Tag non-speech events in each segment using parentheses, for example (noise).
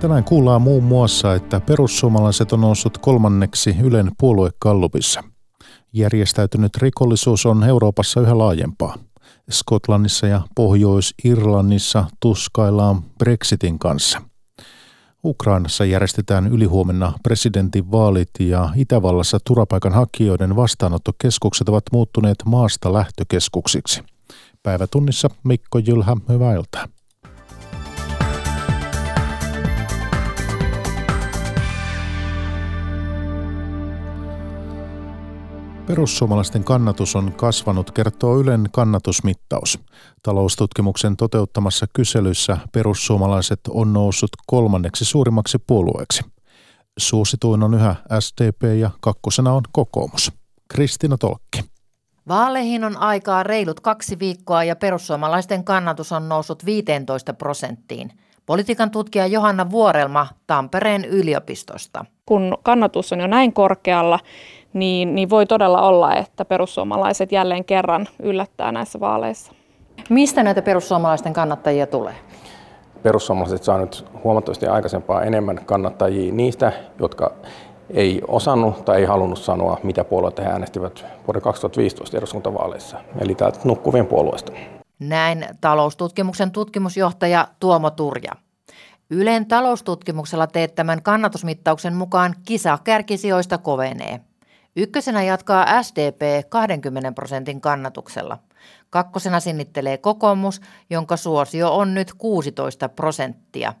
Tänään kuullaan muun muassa, että perussuomalaiset on noussut kolmanneksi Ylen puoluekallupissa. Järjestäytynyt rikollisuus on Euroopassa yhä laajempaa. Skotlannissa ja Pohjois-Irlannissa tuskaillaan Brexitin kanssa. Ukrainassa järjestetään ylihuomenna presidentinvaalit ja Itävallassa turvapaikanhakijoiden vastaanottokeskukset ovat muuttuneet maasta lähtökeskuksiksi. Päivätunnissa Mikko Jylhä, hyvää iltaa. Perussuomalaisten kannatus on kasvanut, kertoo Ylen kannatusmittaus. Taloustutkimuksen toteuttamassa kyselyssä perussuomalaiset on noussut kolmanneksi suurimmaksi puolueeksi. Suosituin on yhä SDP ja kakkosena on kokoomus. Kristina Tolkki. Vaaleihin on aikaa reilut kaksi viikkoa ja perussuomalaisten kannatus on noussut 15 prosenttiin. Politiikan tutkija Johanna Vuorelma Tampereen yliopistosta. Kun kannatus on jo näin korkealla, niin, niin voi todella olla, että perussuomalaiset jälleen kerran yllättää näissä vaaleissa. Mistä näitä perussuomalaisten kannattajia tulee? Perussuomalaiset saa nyt huomattavasti aikaisempaa enemmän kannattajia niistä, jotka ei osannut tai ei halunnut sanoa, mitä puolueita he äänestivät vuoden 2015 eduskuntavaaleissa, eli täältä nukkuvien puolueesta. Näin taloustutkimuksen tutkimusjohtaja Tuomo Turja. Ylen taloustutkimuksella teettämän kannatusmittauksen mukaan kisa kärkisijoista kovenee. Ykkösenä jatkaa SDP 20 prosentin kannatuksella. Kakkosena sinnittelee kokoomus, jonka suosio on nyt 16 prosenttia.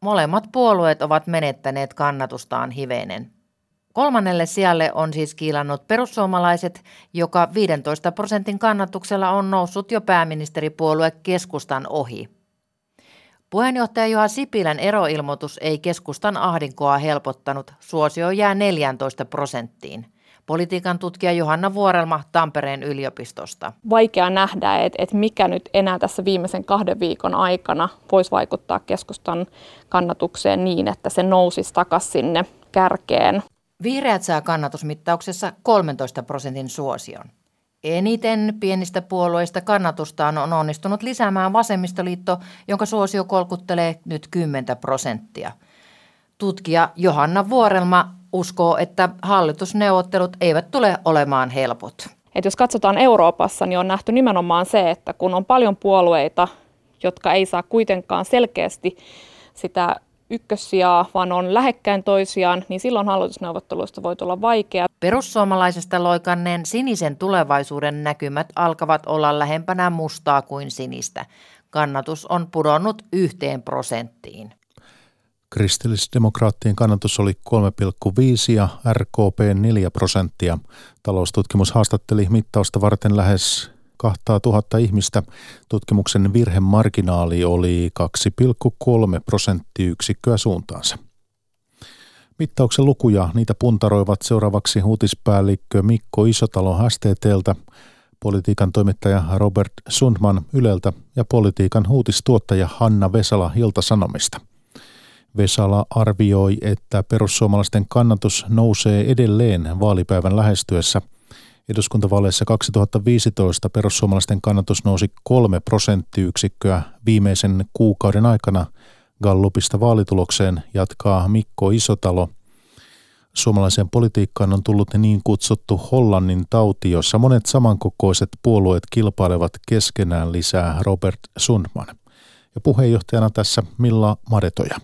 Molemmat puolueet ovat menettäneet kannatustaan hivenen. Kolmannelle sijalle on siis kiilannut perussuomalaiset, joka 15 prosentin kannatuksella on noussut jo pääministeripuolue keskustan ohi. Puheenjohtaja Juha Sipilän eroilmoitus ei keskustan ahdinkoa helpottanut, suosio jää 14 prosenttiin. Politiikan tutkija Johanna Vuorelma Tampereen yliopistosta. Vaikea nähdä, että, että mikä nyt enää tässä viimeisen kahden viikon aikana voisi vaikuttaa keskustan kannatukseen niin, että se nousisi takaisin sinne kärkeen. Vihreät saa kannatusmittauksessa 13 prosentin suosion. Eniten pienistä puolueista kannatustaan on onnistunut lisäämään vasemmistoliitto, jonka suosio kolkuttelee nyt 10 prosenttia. Tutkija Johanna Vuorelma uskoo, että hallitusneuvottelut eivät tule olemaan helpot. Et jos katsotaan Euroopassa, niin on nähty nimenomaan se, että kun on paljon puolueita, jotka ei saa kuitenkaan selkeästi sitä ykkössijaa, vaan on lähekkäin toisiaan, niin silloin hallitusneuvotteluista voi tulla vaikea. Perussuomalaisesta loikanneen sinisen tulevaisuuden näkymät alkavat olla lähempänä mustaa kuin sinistä. Kannatus on pudonnut yhteen prosenttiin. Kristillisdemokraattien kannatus oli 3,5 ja RKP 4 prosenttia. Taloustutkimus haastatteli mittausta varten lähes 2000 ihmistä. Tutkimuksen virhemarginaali oli 2,3 prosenttiyksikköä suuntaansa. Mittauksen lukuja niitä puntaroivat seuraavaksi uutispäällikkö Mikko Isotalo STTltä, politiikan toimittaja Robert Sundman Yleltä ja politiikan uutistuottaja Hanna Vesala Ilta-Sanomista – Vesala arvioi, että perussuomalaisten kannatus nousee edelleen vaalipäivän lähestyessä. Eduskuntavaaleissa 2015 perussuomalaisten kannatus nousi kolme prosenttiyksikköä viimeisen kuukauden aikana. Gallupista vaalitulokseen jatkaa Mikko Isotalo. Suomalaiseen politiikkaan on tullut niin kutsuttu Hollannin tauti, jossa monet samankokoiset puolueet kilpailevat keskenään lisää Robert Sundman. Ja puheenjohtajana tässä Milla Maretoja.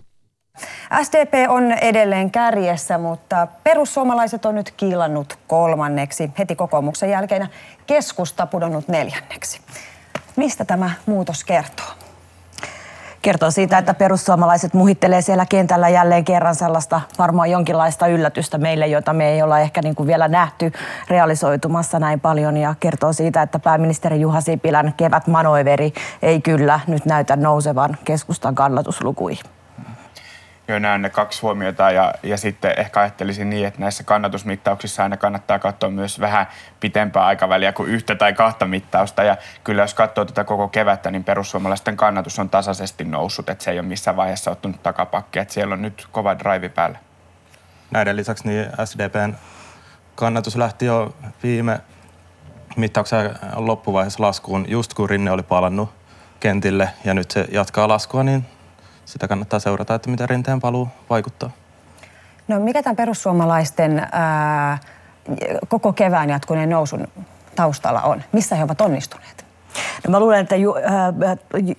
SDP on edelleen kärjessä, mutta perussuomalaiset on nyt kiilannut kolmanneksi. Heti kokoomuksen jälkeen keskusta pudonnut neljänneksi. Mistä tämä muutos kertoo? kertoo siitä, että perussuomalaiset muhittelee siellä kentällä jälleen kerran sellaista varmaan jonkinlaista yllätystä meille, jota me ei olla ehkä niin kuin vielä nähty realisoitumassa näin paljon. Ja kertoo siitä, että pääministeri Juha Sipilän kevät manoiveri ei kyllä nyt näytä nousevan keskustan kannatuslukuihin näen ne kaksi huomiota ja, ja sitten ehkä ajattelisin niin, että näissä kannatusmittauksissa aina kannattaa katsoa myös vähän pitempää aikaväliä kuin yhtä tai kahta mittausta ja kyllä jos katsoo tätä koko kevättä, niin perussuomalaisten kannatus on tasaisesti noussut, että se ei ole missään vaiheessa ottanut takapakkia, että siellä on nyt kova drive päällä. Näiden lisäksi niin SDPn kannatus lähti jo viime mittauksen loppuvaiheessa laskuun, just kun Rinne oli palannut kentille ja nyt se jatkaa laskua, niin sitä kannattaa seurata, että miten rinteen paluu vaikuttaa. No mikä tämän perussuomalaisten ää, koko kevään jatkuneen nousun taustalla on? Missä he ovat onnistuneet? No mä luulen, että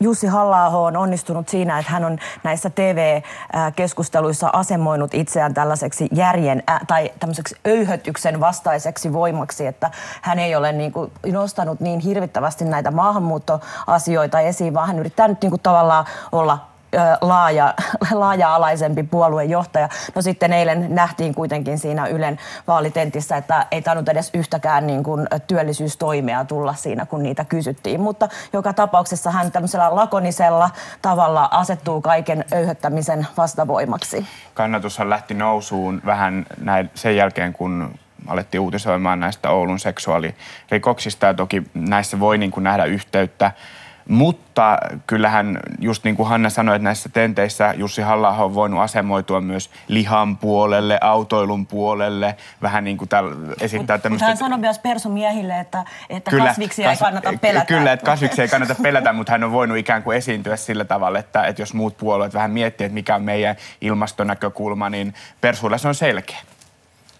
Jussi halla on onnistunut siinä, että hän on näissä TV-keskusteluissa asemoinut itseään tällaiseksi järjen tai tämmöiseksi öyhötyksen vastaiseksi voimaksi, että hän ei ole niin kuin nostanut niin hirvittävästi näitä maahanmuuttoasioita esiin, vaan hän yrittää nyt niin kuin tavallaan olla laaja, (laughs) laaja-alaisempi puoluejohtaja. No sitten eilen nähtiin kuitenkin siinä Ylen vaalitentissä, että ei tainnut edes yhtäkään niin kuin työllisyystoimea tulla siinä, kun niitä kysyttiin. Mutta joka tapauksessa hän tämmöisellä lakonisella tavalla asettuu kaiken öyhöttämisen vastavoimaksi. Kannatushan lähti nousuun vähän näin sen jälkeen, kun alettiin uutisoimaan näistä Oulun seksuaalirikoksista ja toki näissä voi niin kuin nähdä yhteyttä mutta kyllähän, just niin kuin Hanna sanoi, että näissä tenteissä Jussi halla on voinut asemoitua myös lihan puolelle, autoilun puolelle, vähän niin kuin täl, esittää Mut, tämmöistä... Hän sanoi myös persumiehille, että, että kyllä, kasviksi kas, ei kannata pelätä. Kyllä, että kasviksi ei kannata pelätä, mutta hän on voinut ikään kuin esiintyä sillä tavalla, että, että jos muut puolueet vähän miettii, että mikä on meidän ilmastonäkökulma, niin persuilla se on selkeä.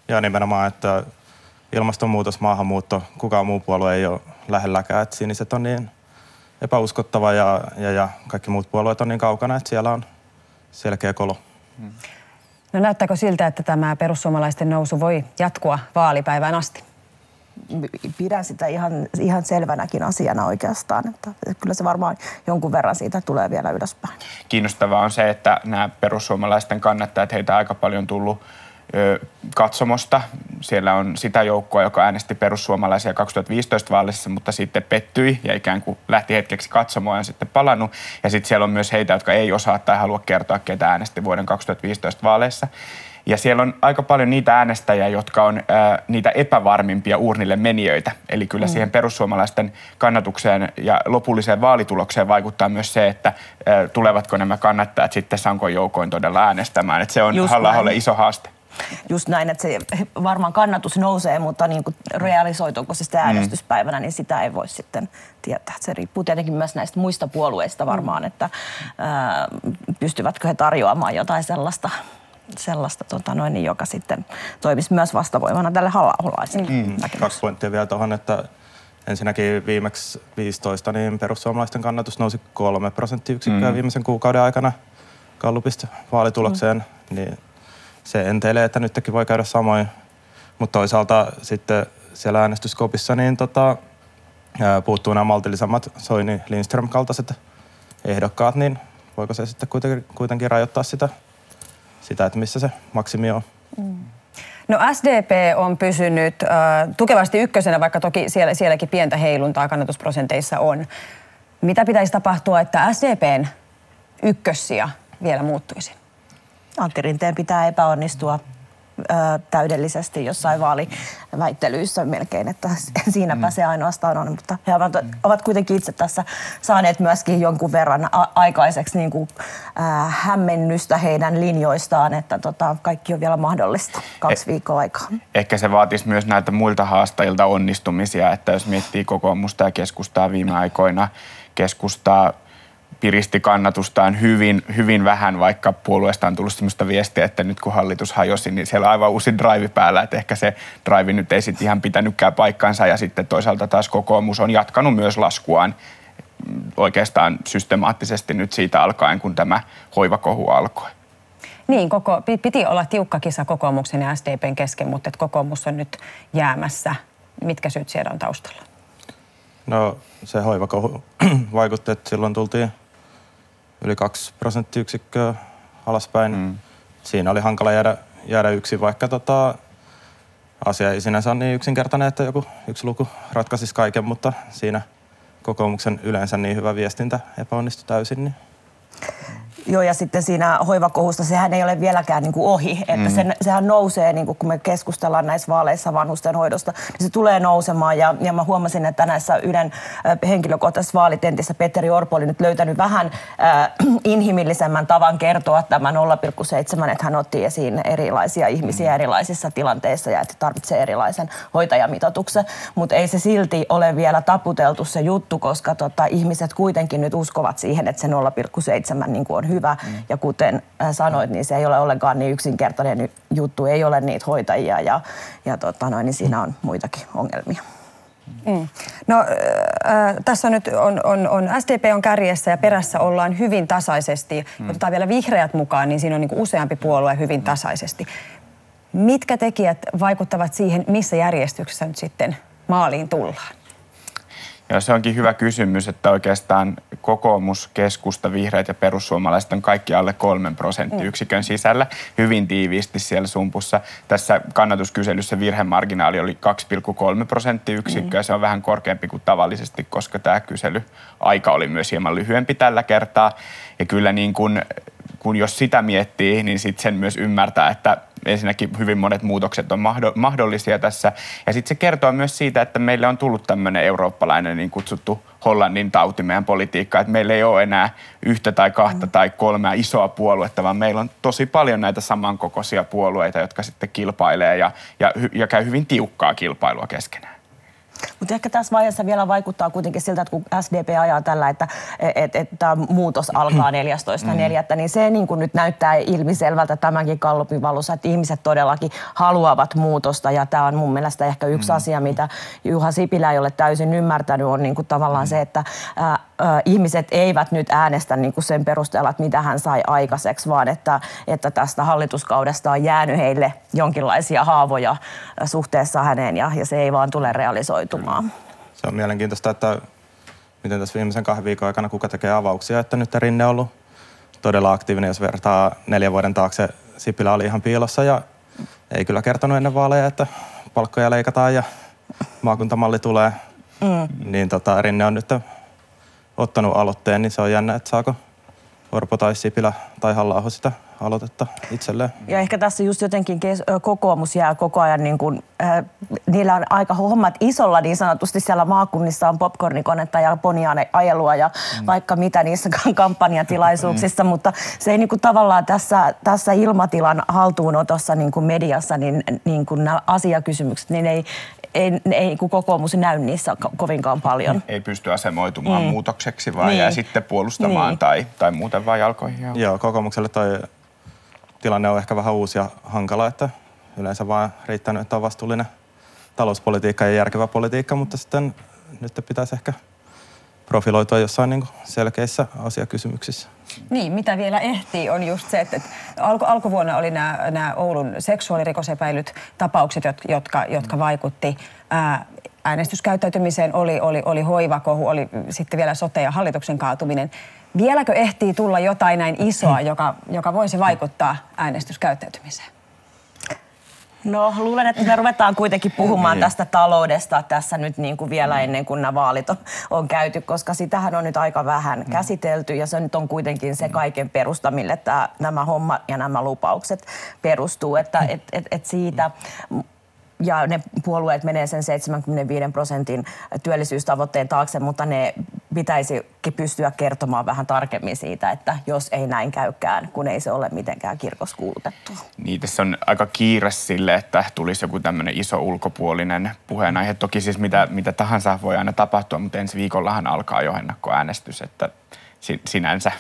Ja nimenomaan, että ilmastonmuutos, maahanmuutto, kukaan muu puolue ei ole lähelläkään, että siniset on niin epäuskottava ja, ja, ja kaikki muut puolueet on niin kaukana, että siellä on selkeä kolo. No näyttääkö siltä, että tämä perussuomalaisten nousu voi jatkua vaalipäivään asti? Pidän sitä ihan, ihan selvänäkin asiana oikeastaan. Että kyllä se varmaan jonkun verran siitä tulee vielä ylöspäin. Kiinnostavaa on se, että nämä perussuomalaisten kannattajat, heitä aika paljon tullut katsomosta. Siellä on sitä joukkoa, joka äänesti perussuomalaisia 2015 vaalissa, mutta sitten pettyi ja ikään kuin lähti hetkeksi katsomaan ja sitten palannut. Ja sitten siellä on myös heitä, jotka ei osaa tai halua kertoa, ketä äänesti vuoden 2015 vaaleissa. Ja siellä on aika paljon niitä äänestäjiä, jotka on ää, niitä epävarmimpia urnille menijöitä. Eli kyllä mm. siihen perussuomalaisten kannatukseen ja lopulliseen vaalitulokseen vaikuttaa myös se, että ää, tulevatko nämä kannattajat sitten Sankon joukoin todella äänestämään. Et se on halla iso haaste just näin, että se varmaan kannatus nousee, mutta niin kuin realisoituuko se sitten mm. äänestyspäivänä, niin sitä ei voi sitten tietää. Se riippuu tietenkin myös näistä muista puolueista varmaan, että ää, pystyvätkö he tarjoamaan jotain sellaista sellaista, tota noin, niin joka sitten toimisi myös vastavoimana tälle halla mm. Kaksi pointtia vielä tuohon, että ensinnäkin viimeksi 15 niin perussuomalaisten kannatus nousi kolme prosenttiyksikköä mm. viimeisen kuukauden aikana Gallupista vaalitulokseen, mm. niin se enteilee, että nytkin voi käydä samoin. Mutta toisaalta sitten siellä äänestyskopissa niin tota, puuttuu nämä maltillisemmat Soini Lindström kaltaiset ehdokkaat, niin voiko se sitten kuitenkin, kuitenkin rajoittaa sitä, sitä, että missä se maksimi on? Mm. No SDP on pysynyt äh, tukevasti ykkösenä, vaikka toki siellä, sielläkin pientä heiluntaa kannatusprosenteissa on. Mitä pitäisi tapahtua, että SDPn ykkössiä vielä muuttuisi? Antti Rinteen pitää epäonnistua ö, täydellisesti jossain vaaliväittelyissä melkein, että (laughs) siinäpä mm. se ainoastaan on. Mutta he ovat, ovat kuitenkin itse tässä saaneet myöskin jonkun verran a- aikaiseksi niin kuin, äh, hämmennystä heidän linjoistaan, että tota, kaikki on vielä mahdollista kaksi eh, viikkoa aikaa. Ehkä se vaatisi myös näiltä muilta haastajilta onnistumisia, että jos miettii kokoomusta ja keskustaa viime aikoina, keskustaa piristi kannatustaan hyvin, hyvin vähän, vaikka puolueesta on tullut sellaista viestiä, että nyt kun hallitus hajosi, niin siellä on aivan uusi drive päällä, että ehkä se drive nyt ei sitten ihan pitänytkään paikkansa ja sitten toisaalta taas kokoomus on jatkanut myös laskuaan oikeastaan systemaattisesti nyt siitä alkaen, kun tämä hoivakohu alkoi. Niin, koko, piti olla tiukka kisa kokoomuksen ja SDPn kesken, mutta että kokoomus on nyt jäämässä. Mitkä syyt siellä on taustalla? No se hoivakohu (clears throat) vaikutti, että silloin tultiin yli kaksi prosenttiyksikköä alaspäin. Mm. Siinä oli hankala jäädä, jäädä yksin, vaikka tota, asia ei sinänsä ole niin yksinkertainen, että joku yksi luku ratkaisisi kaiken, mutta siinä kokoomuksen yleensä niin hyvä viestintä epäonnistui täysin. Niin Joo, ja sitten siinä hoivakohusta sehän ei ole vieläkään niin kuin ohi. Että mm. se, sehän nousee, niin kuin kun me keskustellaan näissä vaaleissa vanhusten hoidosta, niin se tulee nousemaan. Ja, ja mä huomasin, että näissä Ylen henkilökohtaisessa vaalitentissä Petteri Orpo oli nyt löytänyt vähän äh, inhimillisemmän tavan kertoa tämä 0,7, että hän otti esiin erilaisia ihmisiä mm. erilaisissa tilanteissa ja että tarvitsee erilaisen hoitajamitoituksen. Mutta ei se silti ole vielä taputeltu se juttu, koska tota, ihmiset kuitenkin nyt uskovat siihen, että se 0,7 niin kuin on hyvä. Mm. Ja kuten sanoit, niin se ei ole ollenkaan niin yksinkertainen juttu. Ei ole niitä hoitajia ja, ja tota noin, niin siinä on muitakin ongelmia. Mm. No äh, tässä on nyt on, on, on SDP on kärjessä ja perässä ollaan hyvin tasaisesti. Mm. Otetaan vielä vihreät mukaan, niin siinä on niin useampi puolue hyvin tasaisesti. Mitkä tekijät vaikuttavat siihen, missä järjestyksessä nyt sitten maaliin tullaan? Joo, se onkin hyvä kysymys, että oikeastaan kokoomus, keskusta, vihreät ja perussuomalaiset on kaikki alle kolmen prosenttiyksikön sisällä hyvin tiiviisti siellä sumpussa. Tässä kannatuskyselyssä virhemarginaali oli 2,3 prosenttiyksikköä. Mm. Se on vähän korkeampi kuin tavallisesti, koska tämä kysely aika oli myös hieman lyhyempi tällä kertaa. Ja kyllä niin kuin, kun jos sitä miettii, niin sitten sen myös ymmärtää, että ensinnäkin hyvin monet muutokset on mahdollisia tässä. Ja sitten se kertoo myös siitä, että meille on tullut tämmöinen eurooppalainen niin kutsuttu Hollannin tauti meidän politiikka, että meillä ei ole enää yhtä tai kahta tai kolmea isoa puoluetta, vaan meillä on tosi paljon näitä samankokoisia puolueita, jotka sitten kilpailee ja, ja, ja käy hyvin tiukkaa kilpailua keskenään. Mutta ehkä tässä vaiheessa vielä vaikuttaa kuitenkin siltä, että kun SDP ajaa tällä, että et, et, tämä muutos alkaa 14.4., mm. niin se niin kuin nyt näyttää ilmiselvältä tämänkin kallupin valossa, että ihmiset todellakin haluavat muutosta. Ja tämä on mun mielestä ehkä yksi mm. asia, mitä Juha Sipilä ei ole täysin ymmärtänyt, on niin kuin tavallaan mm. se, että ää, ihmiset eivät nyt äänestä niin kuin sen perusteella, että mitä hän sai aikaiseksi, vaan että, että tästä hallituskaudesta on jäänyt heille jonkinlaisia haavoja suhteessa häneen ja, ja se ei vaan tule realisoitumaan. Se on mielenkiintoista, että miten tässä viimeisen kahden viikon aikana kuka tekee avauksia, että nyt Rinne on ollut todella aktiivinen, jos vertaa neljän vuoden taakse. Sipilä oli ihan piilossa ja ei kyllä kertonut ennen vaaleja, että palkkoja leikataan ja maakuntamalli tulee. Mm. Niin tota, Rinne on nyt ottanut aloitteen, niin se on jännä, että saako Orpo tai Sipilä tai halla sitä aloitetta itselleen. Ja ehkä tässä just jotenkin kokoomus jää koko ajan, niin kuin, äh, niillä on aika hommat isolla niin sanotusti siellä maakunnissa on popcornikonetta ja poniajelua ja mm. vaikka mitä niissä kampanjatilaisuuksissa, mm. (laughs) mutta se ei niin kuin, tavallaan tässä, tässä ilmatilan haltuunotossa niin kuin mediassa, niin, niin kuin nämä asiakysymykset, niin ei, ei, ei kun kokoomus näy niissä ko- kovinkaan paljon. Ei pysty asemoitumaan mm. muutokseksi, vaan niin. jää sitten puolustamaan niin. tai, tai muuten vain jalkoihin. Joo, kokoomukselle toi tilanne on ehkä vähän uusi ja hankala, että yleensä vaan riittänyt, että on vastuullinen talouspolitiikka ja järkevä politiikka, mutta sitten nyt pitäisi ehkä profiloitua jossain niin selkeissä asiakysymyksissä. Niin, mitä vielä ehtii on just se, että alku, alkuvuonna oli nämä, nämä Oulun seksuaalirikosepäilyt tapaukset, jotka, jotka vaikutti ää, äänestyskäyttäytymiseen, oli, oli, oli hoivakohu, oli sitten vielä sote ja hallituksen kaatuminen. Vieläkö ehtii tulla jotain näin isoa, joka, joka voisi vaikuttaa äänestyskäyttäytymiseen? No luulen, että me ruvetaan kuitenkin puhumaan niin. tästä taloudesta tässä nyt niin kuin vielä ennen kuin nämä vaalit on, on käyty, koska sitähän on nyt aika vähän mm. käsitelty ja se nyt on kuitenkin se kaiken perusta, mille tämä, nämä hommat ja nämä lupaukset perustuu. Että et, et, et siitä ja ne puolueet menee sen 75 prosentin työllisyystavoitteen taakse, mutta ne pitäisi pystyä kertomaan vähän tarkemmin siitä, että jos ei näin käykään, kun ei se ole mitenkään kirkossa kuulutettu. Niin, tässä on aika kiire sille, että tulisi joku tämmöinen iso ulkopuolinen puheenaihe. Toki siis mitä, mitä tahansa voi aina tapahtua, mutta ensi viikollahan alkaa jo ennakkoäänestys, että sinänsä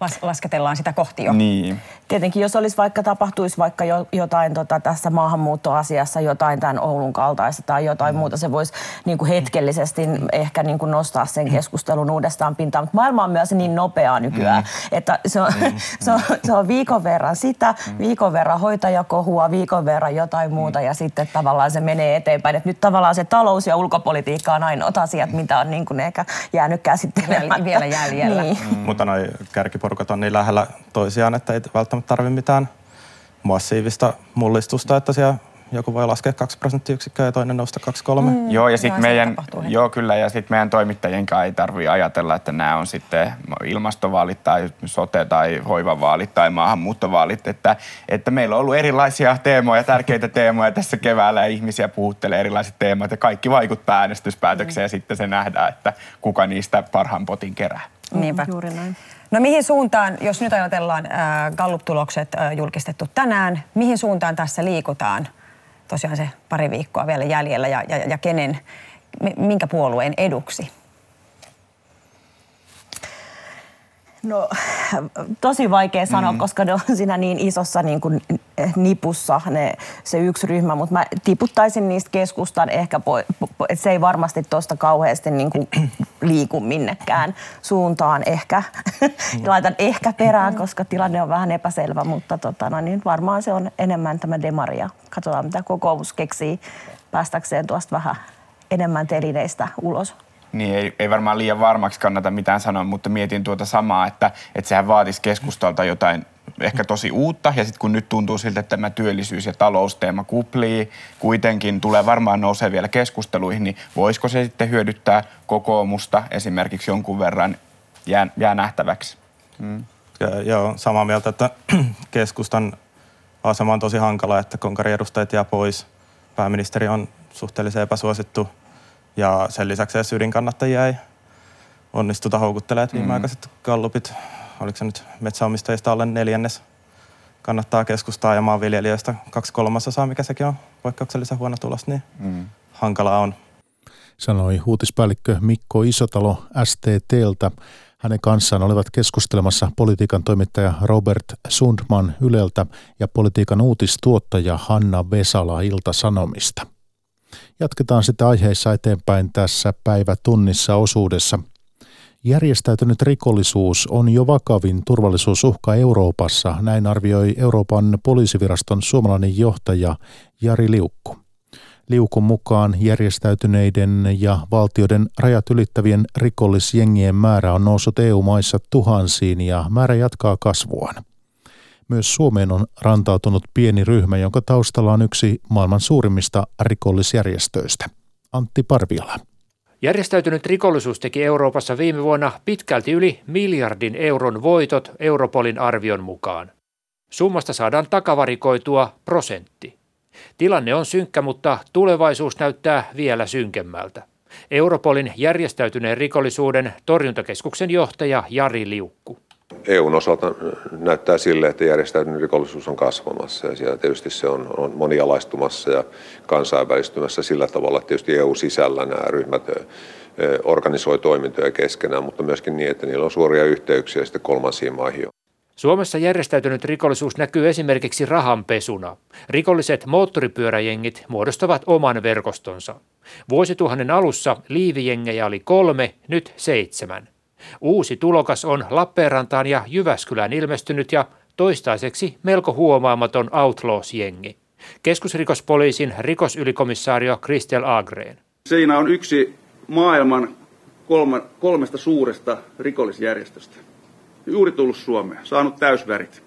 las- lasketellaan sitä kohti jo. Niin. Tietenkin jos olisi vaikka tapahtuisi vaikka jo, jotain tota, tässä maahanmuuttoasiassa, jotain tämän Oulun kaltaista tai jotain mm. muuta, se voisi niin kuin hetkellisesti mm. ehkä niin kuin nostaa sen mm. keskustelun uudestaan pintaan. Mutta maailma on myös niin nopeaa nykyään, mm. että se on, mm. (laughs) se, on, se on viikon verran sitä, mm. viikon verran hoitajakohua, viikon verran jotain muuta mm. ja sitten tavallaan se menee eteenpäin. Et nyt tavallaan se talous ja ulkopolitiikka on ainoat asiat, mitä on niin kuin ehkä jäänyt käsittelemättä. Vielä jäljellä. (laughs) Niin. Mm. Mutta noin kärkiporukat on niin lähellä toisiaan, että ei välttämättä tarvitse mitään massiivista mullistusta, että siellä joku voi laskea 2 prosenttiyksikköä ja toinen nousta 2-3. Mm, joo, ja sitten meidän, joo, kyllä, ja sit meidän toimittajien ei tarvitse ajatella, että nämä on sitten ilmastovaalit tai sote- tai hoivavaalit tai maahanmuuttovaalit, että, että meillä on ollut erilaisia teemoja, tärkeitä (laughs) teemoja tässä keväällä ja ihmisiä puhuttelee erilaiset teemat ja kaikki vaikuttaa äänestyspäätökseen mm. ja sitten se nähdään, että kuka niistä parhaan potin kerää. Niinpä. Juuri näin. No mihin suuntaan, jos nyt ajatellaan äh, Gallup-tulokset äh, julkistettu tänään, mihin suuntaan tässä liikutaan? Tosiaan se pari viikkoa vielä jäljellä ja, ja, ja kenen, minkä puolueen eduksi? No tosi vaikea sanoa, mm. koska ne on siinä niin isossa niin kuin nipussa ne, se yksi ryhmä, mutta mä tiputtaisin niistä keskustan ehkä, po, po, että se ei varmasti tuosta kauheasti niin kuin (clears throat) liiku minnekään suuntaan ehkä. Mm. (laughs) Laitan ehkä perään, koska tilanne on vähän epäselvä, mutta tota, no, niin varmaan se on enemmän tämä demaria. Katsotaan, mitä kokoomus keksii päästäkseen tuosta vähän enemmän telineistä ulos niin ei, ei varmaan liian varmaksi kannata mitään sanoa, mutta mietin tuota samaa, että, että sehän vaatisi keskustalta jotain ehkä tosi uutta. Ja sitten kun nyt tuntuu siltä, että tämä työllisyys- ja talousteema kuplii, kuitenkin tulee varmaan nousee vielä keskusteluihin, niin voisiko se sitten hyödyttää kokoomusta esimerkiksi jonkun verran, jää, jää nähtäväksi? Mm. Ja, joo, samaa mieltä, että (clears throat) keskustan asema on tosi hankala, että konkariedustajat jää pois. Pääministeri on suhteellisen epäsuosittu ja sen lisäksi edes ydinkannattajia ei onnistuta houkuttelemaan. Mm. Viimeaikaiset gallupit, oliko se nyt metsäomistajista alle neljännes, kannattaa keskustaa ja maanviljelijöistä kaksi kolmasosaa, mikä sekin on poikkeuksellisen huono tulos, niin mm. hankalaa on. Sanoi uutispäällikkö Mikko Isotalo STTltä. Hänen kanssaan olivat keskustelemassa politiikan toimittaja Robert Sundman Yleltä ja politiikan uutistuottaja Hanna Vesala Ilta-Sanomista. Jatketaan sitten aiheissa eteenpäin tässä päivätunnissa osuudessa. Järjestäytynyt rikollisuus on jo vakavin turvallisuusuhka Euroopassa, näin arvioi Euroopan poliisiviraston suomalainen johtaja Jari Liukku. Liukun mukaan järjestäytyneiden ja valtioiden rajat ylittävien rikollisjengien määrä on noussut EU-maissa tuhansiin ja määrä jatkaa kasvuaan. Myös Suomeen on rantautunut pieni ryhmä, jonka taustalla on yksi maailman suurimmista rikollisjärjestöistä. Antti Parviala. Järjestäytynyt rikollisuus teki Euroopassa viime vuonna pitkälti yli miljardin euron voitot Europolin arvion mukaan. Summasta saadaan takavarikoitua prosentti. Tilanne on synkkä, mutta tulevaisuus näyttää vielä synkemmältä. Europolin järjestäytyneen rikollisuuden torjuntakeskuksen johtaja Jari Liukku. EUn osalta näyttää sille, että järjestäytynyt rikollisuus on kasvamassa ja siellä tietysti se on, on monialaistumassa ja kansainvälistymässä sillä tavalla, että tietysti EU-sisällä nämä ryhmät organisoi toimintoja keskenään, mutta myöskin niin, että niillä on suoria yhteyksiä sitten kolmansiin maihin. Suomessa järjestäytynyt rikollisuus näkyy esimerkiksi rahanpesuna. Rikolliset moottoripyöräjengit muodostavat oman verkostonsa. Vuosituhannen alussa liivijengejä oli kolme, nyt seitsemän. Uusi tulokas on Lappeenrantaan ja Jyväskylään ilmestynyt ja toistaiseksi melko huomaamaton Outlaws-jengi. Keskusrikospoliisin rikosylikomissario Kristel Agren. Siinä on yksi maailman kolme, kolmesta suuresta rikollisjärjestöstä. Juuri tullut Suomeen, saanut täysvärit.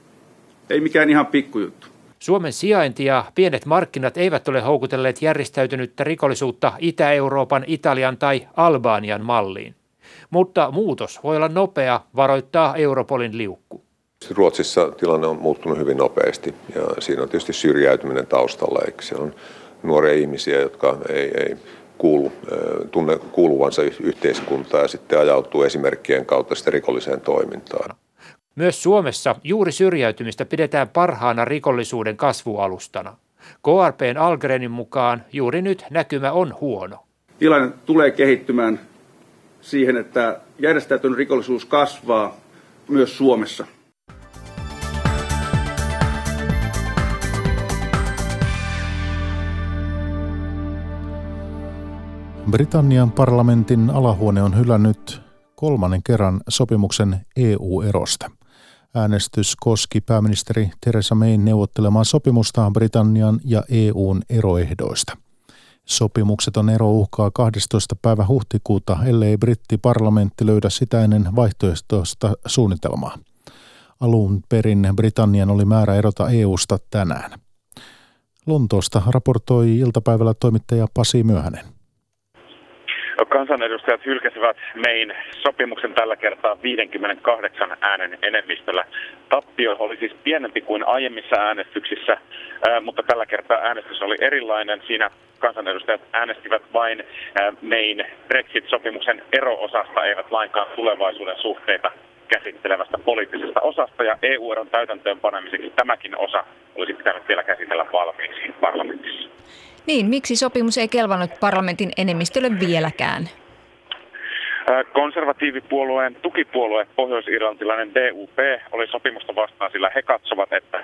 Ei mikään ihan pikkujuttu. Suomen sijainti ja pienet markkinat eivät ole houkutelleet järjestäytynyttä rikollisuutta Itä-Euroopan, Italian tai Albanian malliin. Mutta muutos voi olla nopea, varoittaa Europolin liukku. Ruotsissa tilanne on muuttunut hyvin nopeasti ja siinä on tietysti syrjäytyminen taustalla. Eikö se on nuoria ihmisiä, jotka ei, ei kuulu, tunne kuuluvansa yhteiskuntaan ja sitten ajautuu esimerkkien kautta sitten rikolliseen toimintaan. Myös Suomessa juuri syrjäytymistä pidetään parhaana rikollisuuden kasvualustana. KRPn Algrenin mukaan juuri nyt näkymä on huono. Tilanne tulee kehittymään siihen, että järjestäytynyt rikollisuus kasvaa myös Suomessa. Britannian parlamentin alahuone on hylännyt kolmannen kerran sopimuksen EU-erosta. Äänestys koski pääministeri Theresa Mayn neuvottelemaa sopimusta Britannian ja EUn eroehdoista. Sopimukseton ero uhkaa 12. päivä huhtikuuta, ellei brittiparlamentti löydä sitä ennen vaihtoehtoista suunnitelmaa. Alun perin Britannian oli määrä erota EUsta tänään. Lontoosta raportoi iltapäivällä toimittaja Pasi Myöhänen. Kansanedustajat hylkäsivät mein sopimuksen tällä kertaa 58 äänen enemmistöllä. Tappio oli siis pienempi kuin aiemmissa äänestyksissä, mutta tällä kertaa äänestys oli erilainen. Siinä kansanedustajat äänestivät vain mein Brexit-sopimuksen ero-osasta, eivät lainkaan tulevaisuuden suhteita käsittelevästä poliittisesta osasta ja EU-eron täytäntöön panemiseksi tämäkin osa olisi pitänyt vielä käsitellä valmiiksi parlamentissa. Niin, miksi sopimus ei kelvannut parlamentin enemmistölle vieläkään? Konservatiivipuolueen tukipuolue pohjois-irlantilainen DUP oli sopimusta vastaan, sillä he katsovat, että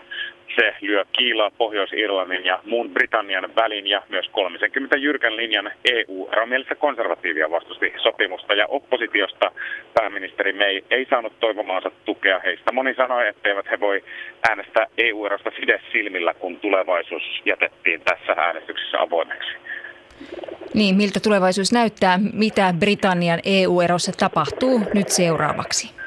se lyö kiilaa Pohjois-Irlannin ja muun Britannian välin ja myös 30 jyrkän linjan EU-eromielistä konservatiivia vastusti sopimusta ja oppositiosta pääministeri May ei saanut toivomaansa tukea. Heistä moni sanoi, etteivät he voi äänestää EU-erosta sides silmillä, kun tulevaisuus jätettiin tässä äänestyksessä avoimeksi. Niin, miltä tulevaisuus näyttää? Mitä Britannian EU-erossa tapahtuu nyt seuraavaksi?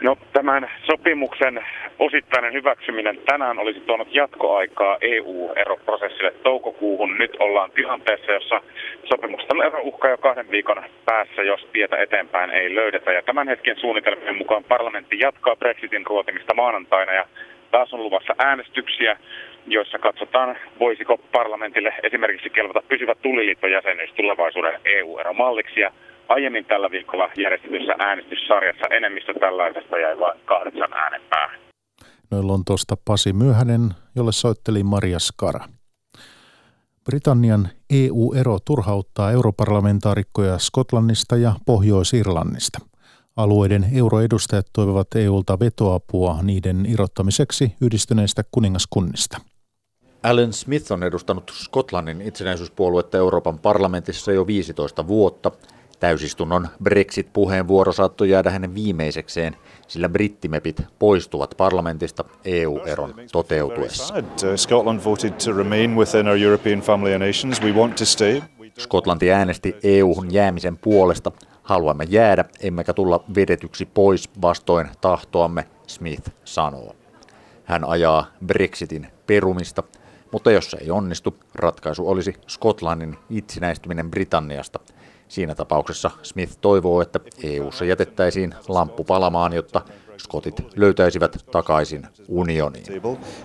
No tämän sopimuksen osittainen hyväksyminen tänään olisi tuonut jatkoaikaa EU-eroprosessille toukokuuhun. Nyt ollaan tilanteessa, jossa sopimuksesta ero uhkaa jo kahden viikon päässä, jos tietä eteenpäin ei löydetä. Ja tämän hetken suunnitelmien mukaan parlamentti jatkaa Brexitin ruotimista maanantaina ja taas on luvassa äänestyksiä, joissa katsotaan, voisiko parlamentille esimerkiksi kelvata pysyvä tuliliittojäsenyys tulevaisuuden EU-eromalliksi. Ja aiemmin tällä viikolla järjestetyssä äänestyssarjassa enemmistö tällaisesta jäi vain kahdeksan äänen päähän. Noin Lontoosta Pasi Myöhänen, jolle soitteli Maria Skara. Britannian EU-ero turhauttaa europarlamentaarikkoja Skotlannista ja Pohjois-Irlannista. Alueiden euroedustajat toivovat EUlta vetoapua niiden irrottamiseksi yhdistyneistä kuningaskunnista. Alan Smith on edustanut Skotlannin itsenäisyyspuoluetta Euroopan parlamentissa jo 15 vuotta – Täysistunnon Brexit-puheenvuoro saattoi jäädä hänen viimeisekseen, sillä brittimepit poistuvat parlamentista EU-eron toteutuessa. Skotlanti äänesti EU-hun jäämisen puolesta. Haluamme jäädä, emmekä tulla vedetyksi pois vastoin tahtoamme, Smith sanoo. Hän ajaa Brexitin perumista, mutta jos se ei onnistu, ratkaisu olisi Skotlannin itsenäistyminen Britanniasta – Siinä tapauksessa Smith toivoo, että EU:ssa jätettäisiin lamppu palamaan, jotta skotit löytäisivät takaisin unioniin.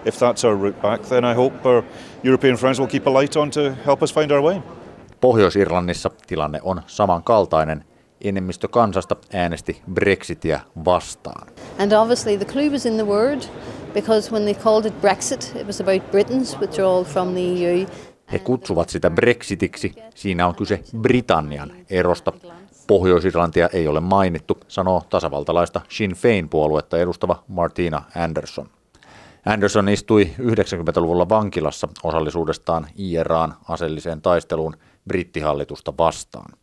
If that's our route back, then I hope our European friends will keep a light on to help us find our way. Pohjois-Irlannissa tilanne on samankaltainen. Enemmistö kansasta äänesti Brexitia vastaan. And obviously the clue was in the word because when they called it Brexit, it was about Britain's withdrawal from the EU. He kutsuvat sitä Brexitiksi. Siinä on kyse Britannian erosta. Pohjois-Irlantia ei ole mainittu, sanoo tasavaltalaista Sinn Féin-puoluetta edustava Martina Anderson. Anderson istui 90-luvulla vankilassa osallisuudestaan IRAan aseelliseen taisteluun brittihallitusta vastaan.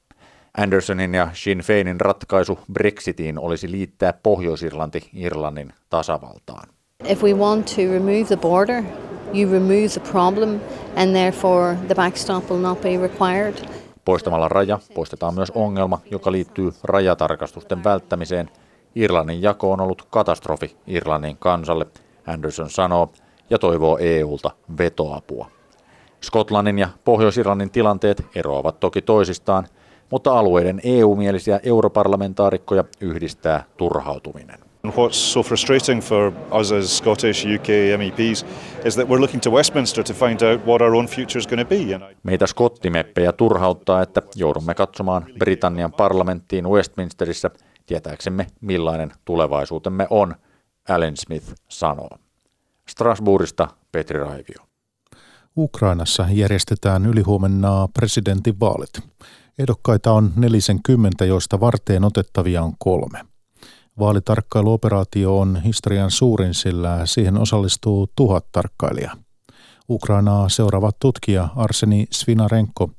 Andersonin ja Sinn Féinin ratkaisu Brexitiin olisi liittää Pohjois-Irlanti Irlannin tasavaltaan. If we want to remove the border, you remove the problem and therefore the backstop will not be required. Poistamalla raja poistetaan myös ongelma, joka liittyy rajatarkastusten välttämiseen. Irlannin jako on ollut katastrofi Irlannin kansalle, Anderson sanoo, ja toivoo EUlta vetoapua. Skotlannin ja Pohjois-Irlannin tilanteet eroavat toki toisistaan, mutta alueiden EU-mielisiä europarlamentaarikkoja yhdistää turhautuminen. What's so frustrating for us as Scottish UK MEPs is that we're looking to Westminster to find out what our own future is going to be. Meitä skottimeppejä turhauttaa, että joudumme katsomaan Britannian parlamenttiin Westminsterissä tietääksemme millainen tulevaisuutemme on, Alan Smith sanoo. Strasbourgista Petri Raivio. Ukrainassa järjestetään ylihuomenna presidentinvaalit. Ehdokkaita on 40, joista varteen otettavia on kolme. Vaalitarkkailuoperaatio on historian suurin, sillä siihen osallistuu tuhat tarkkailijaa. Ukrainaa seuraava tutkija Arseni Svinarenko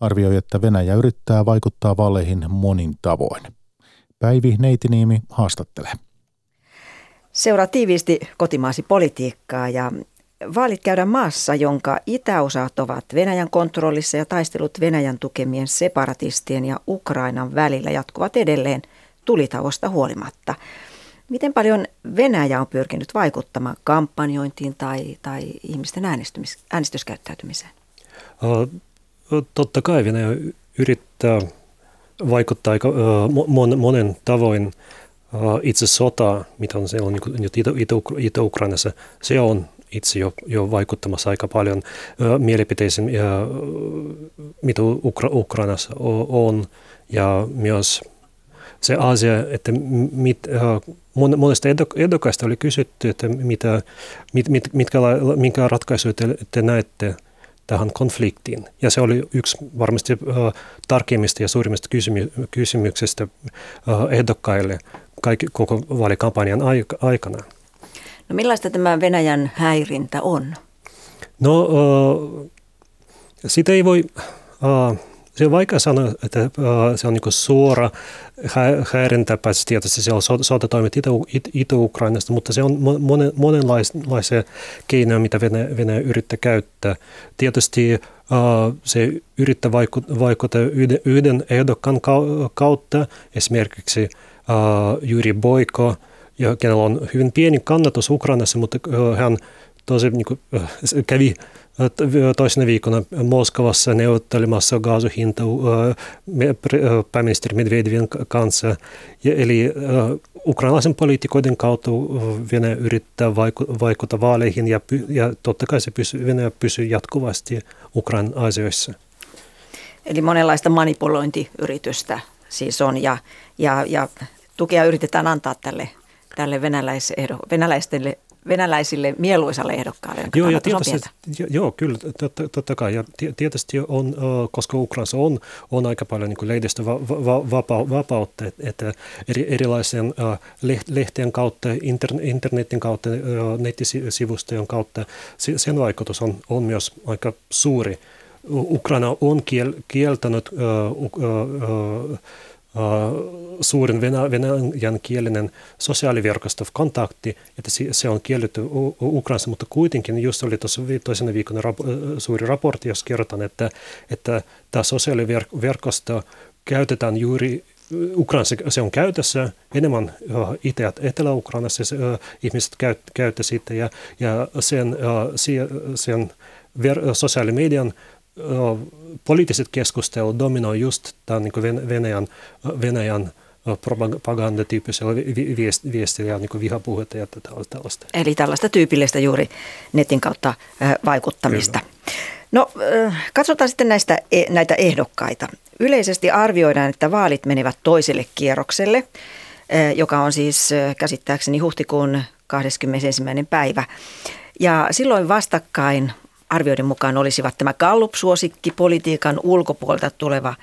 arvioi, että Venäjä yrittää vaikuttaa vaaleihin monin tavoin. Päivi Neitiniimi haastattelee. Seuraa tiiviisti kotimaasi politiikkaa ja vaalit käydään maassa, jonka itäosat ovat Venäjän kontrollissa ja taistelut Venäjän tukemien separatistien ja Ukrainan välillä jatkuvat edelleen – tulitauosta huolimatta. Miten paljon Venäjä on pyrkinyt vaikuttamaan kampanjointiin tai, tai ihmisten äänestyskäyttäytymiseen? Totta kai Venäjä yrittää vaikuttaa aika monen tavoin. Itse sota, mitä on siellä nyt Itä-Ukrainassa, se on itse jo, jo vaikuttamassa aika paljon mielipiteisiin, mitä Ukra- Ukrainassa on, ja myös se asia, että mit, uh, monesta ehdokkaista oli kysytty, että mitä, mit, mit, mitkä, minkä ratkaisuja te, te näette tähän konfliktiin. Ja se oli yksi varmasti äh, tarkimmista ja suurimmista kysymy- kysymyksistä äh, ehdokkaille kaikki, koko vaalikampanjan aikana. No millaista tämä Venäjän häirintä on? No, äh, sitä ei voi... Äh, se on vaikea sanoa, että äh, se on niin suora häirintä, paitsi tietysti on sotatoimet Itä-Ukrainasta, mutta se on monen, monenlaisia keinoja, mitä Venäjä, Venäjä yrittää käyttää. Tietysti uh, se yrittää vaikuttaa yhden, ehdokkaan kautta, esimerkiksi uh, Juri Boiko, kenellä on hyvin pieni kannatus Ukrainassa, mutta hän tosi niin kuin, uh, kävi toisena viikona Moskovassa neuvottelemassa kaasuhinta pääministeri Medvedevin kanssa. Eli ukrainalaisen poliitikoiden kautta Venäjä yrittää vaikuttaa vaaleihin ja, ja totta kai se pysyy, Venäjä pysyy jatkuvasti Ukrainan asioissa. Eli monenlaista manipulointiyritystä siis on ja, ja, ja tukea yritetään antaa tälle, tälle venäläiselle venäläisille mieluisalle ehdokkaalle, joo, ja tietysti, jo, joo, kyllä, totta, totta kai. Ja tietysti on, koska Ukrainassa on, on aika paljon niin lehdistö vapa, vapautta, että eri, erilaisen lehtien kautta, internetin kautta, nettisivustojen kautta, sen vaikutus on, on myös aika suuri. Ukraina on kiel, kieltänyt uh, uh, uh, suurin venä, venäjän kielinen sosiaaliverkosto kontakti, että se on kielletty Ukrainassa, mutta kuitenkin just oli tuossa toisena viikon rap, suuri raportti, jos kerrotaan, että, että tämä sosiaaliverkosto käytetään juuri Ukrainassa. Se on käytössä enemmän Itä- Etelä-Ukrainassa ihmiset käyttävät sitä ja, ja sen, sen ver, sosiaalimedian poliittiset keskustelut dominoi just tämän niin Venäjän, Venäjän propagandatyyppisellä viestillä ja niin vihapuhetta ja tällaista. Eli tällaista tyypillistä juuri netin kautta vaikuttamista. Kyllä. No katsotaan sitten näistä, e, näitä ehdokkaita. Yleisesti arvioidaan, että vaalit menevät toiselle kierrokselle, joka on siis käsittääkseni huhtikuun 21. päivä. Ja silloin vastakkain arvioiden mukaan olisivat tämä Gallup-suosikki, politiikan ulkopuolelta tuleva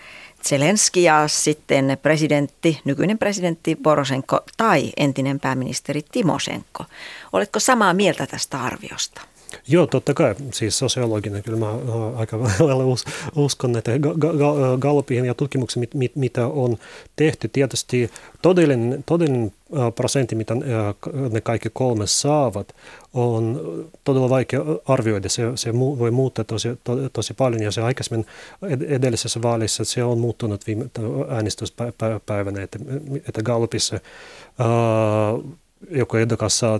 Zelenski ja sitten presidentti, nykyinen presidentti Porosenko tai entinen pääministeri Timosenko. Oletko samaa mieltä tästä arviosta? Joo, totta kai. Siis sosiologina kyllä mä aika (laughs) lailla uskon, että Gallupien ja tutkimuksen, mit, mitä on tehty, tietysti todellinen, todellinen prosentti, mitä ne kaikki kolme saavat, on todella vaikea arvioida. Se, se voi muuttaa tosi, to, tosi paljon ja se aikaisemmin edellisessä vaalissa se on muuttunut viime äänestyspäivänä, että, että Gallupissa uh, joku ehdokas saa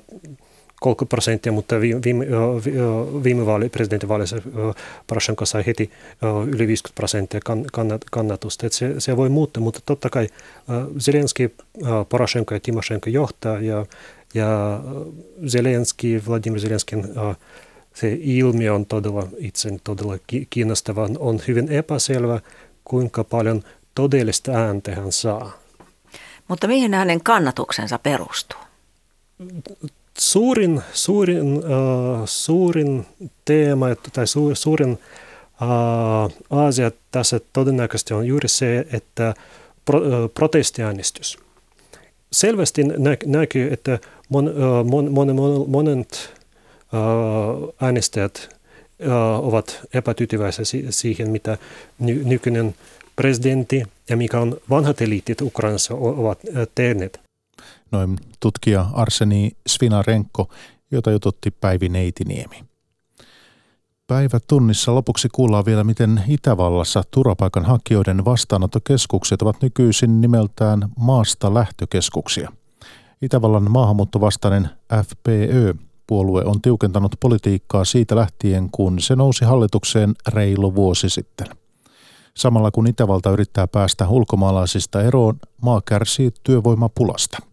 30 prosenttia, mutta viime, viime, vaali, presidentinvaaleissa Poroshenko sai heti yli 50 prosenttia kannatusta. Se, se voi muuttaa, mutta totta kai Zelenski, Poroshenko ja Timoshenko johtaa ja, ja Zelenski, Vladimir Zelenskin se ilmiö on todella itse todella kiinnostava. On hyvin epäselvä, kuinka paljon todellista ääntä hän saa. Mutta mihin hänen kannatuksensa perustuu? Suurin, suurin, uh, suurin teema tai su, suurin uh, asia tässä todennäköisesti on juuri se, että pro, uh, protestiäänestys. Selvästi nä, näkyy, että mon, uh, mon, mon, mon, monet uh, äänestäjät uh, ovat epätyytyväisiä siihen, mitä ny, nykyinen presidentti ja mikä on vanhat eliitit Ukrainassa ovat tehneet noin tutkija Arseni Svinarenko, jota jututti Päivi Neitiniemi. Päivä tunnissa lopuksi kuullaan vielä, miten Itävallassa turvapaikanhakijoiden vastaanottokeskukset ovat nykyisin nimeltään maasta lähtökeskuksia. Itävallan maahanmuuttovastainen FPÖ puolue on tiukentanut politiikkaa siitä lähtien, kun se nousi hallitukseen reilu vuosi sitten. Samalla kun Itävalta yrittää päästä ulkomaalaisista eroon, maa kärsii työvoimapulasta.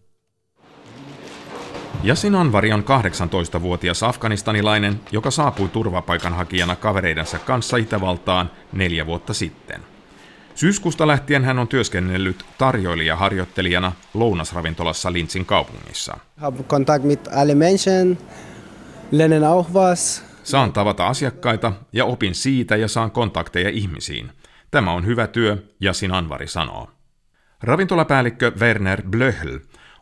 Jasin Anvari on 18-vuotias afganistanilainen, joka saapui turvapaikanhakijana kavereidensa kanssa Itävaltaan neljä vuotta sitten. Syyskuusta lähtien hän on työskennellyt tarjoilijaharjoittelijana lounasravintolassa Linzin kaupungissa. Saan tavata asiakkaita ja opin siitä ja saan kontakteja ihmisiin. Tämä on hyvä työ, Jasin Anvari sanoo. Ravintolapäällikkö Werner Blöhl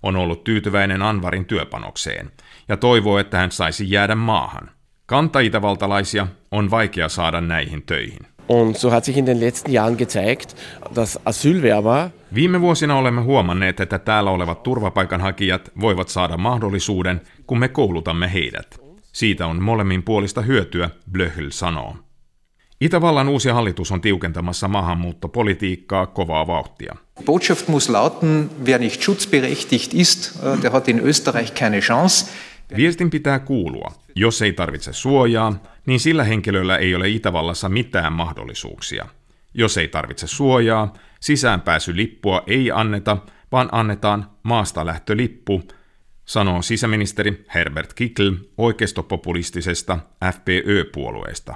on ollut tyytyväinen Anvarin työpanokseen ja toivoo, että hän saisi jäädä maahan. Kanta-itävaltalaisia on vaikea saada näihin töihin. Und so hat sich in den letzten Jahren gezeigt, dass Asylwerber Viime vuosina olemme huomanneet, että täällä olevat turvapaikanhakijat voivat saada mahdollisuuden, kun me koulutamme heidät. Siitä on molemmin puolista hyötyä, Blöhl sanoo. Itävallan uusi hallitus on tiukentamassa maahanmuuttopolitiikkaa kovaa vauhtia. Botschaft muss lauten, wer nicht schutzberechtigt ist, äh, der hat in Österreich keine Chance. Viestin pitää kuulua. Jos ei tarvitse suojaa, niin sillä henkilöllä ei ole Itävallassa mitään mahdollisuuksia. Jos ei tarvitse suojaa, sisäänpääsylippua ei anneta, vaan annetaan maasta lähtölippu, sanoo sisäministeri Herbert Kickl oikeistopopulistisesta FPÖ-puolueesta.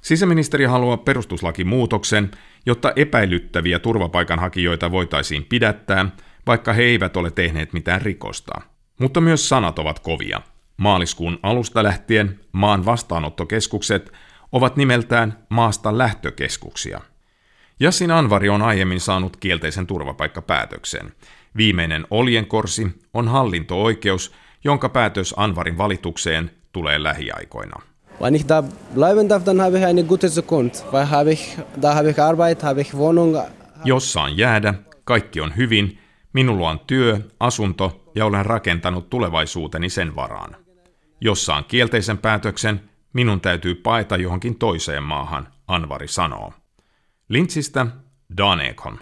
Sisäministeri haluaa perustuslakimuutoksen, jotta epäilyttäviä turvapaikanhakijoita voitaisiin pidättää, vaikka he eivät ole tehneet mitään rikosta. Mutta myös sanat ovat kovia. Maaliskuun alusta lähtien maan vastaanottokeskukset ovat nimeltään maasta lähtökeskuksia. Jassin Anvari on aiemmin saanut kielteisen turvapaikkapäätöksen. Viimeinen oljenkorsi on hallinto-oikeus, jonka päätös Anvarin valitukseen tulee lähiaikoina. Wenn ich da bleiben darf, dann habe ich eine gute Zukunft, weil habe ich, da habe ich Arbeit, habe ich Wohnung. Jos saan jäädä, kaikki on hyvin, minulla on työ, asunto ja olen rakentanut tulevaisuuteni sen varaan. Jos saan kielteisen päätöksen, minun täytyy paeta johonkin toiseen maahan, Anvari sanoo. Lintsistä Dan Ekholm.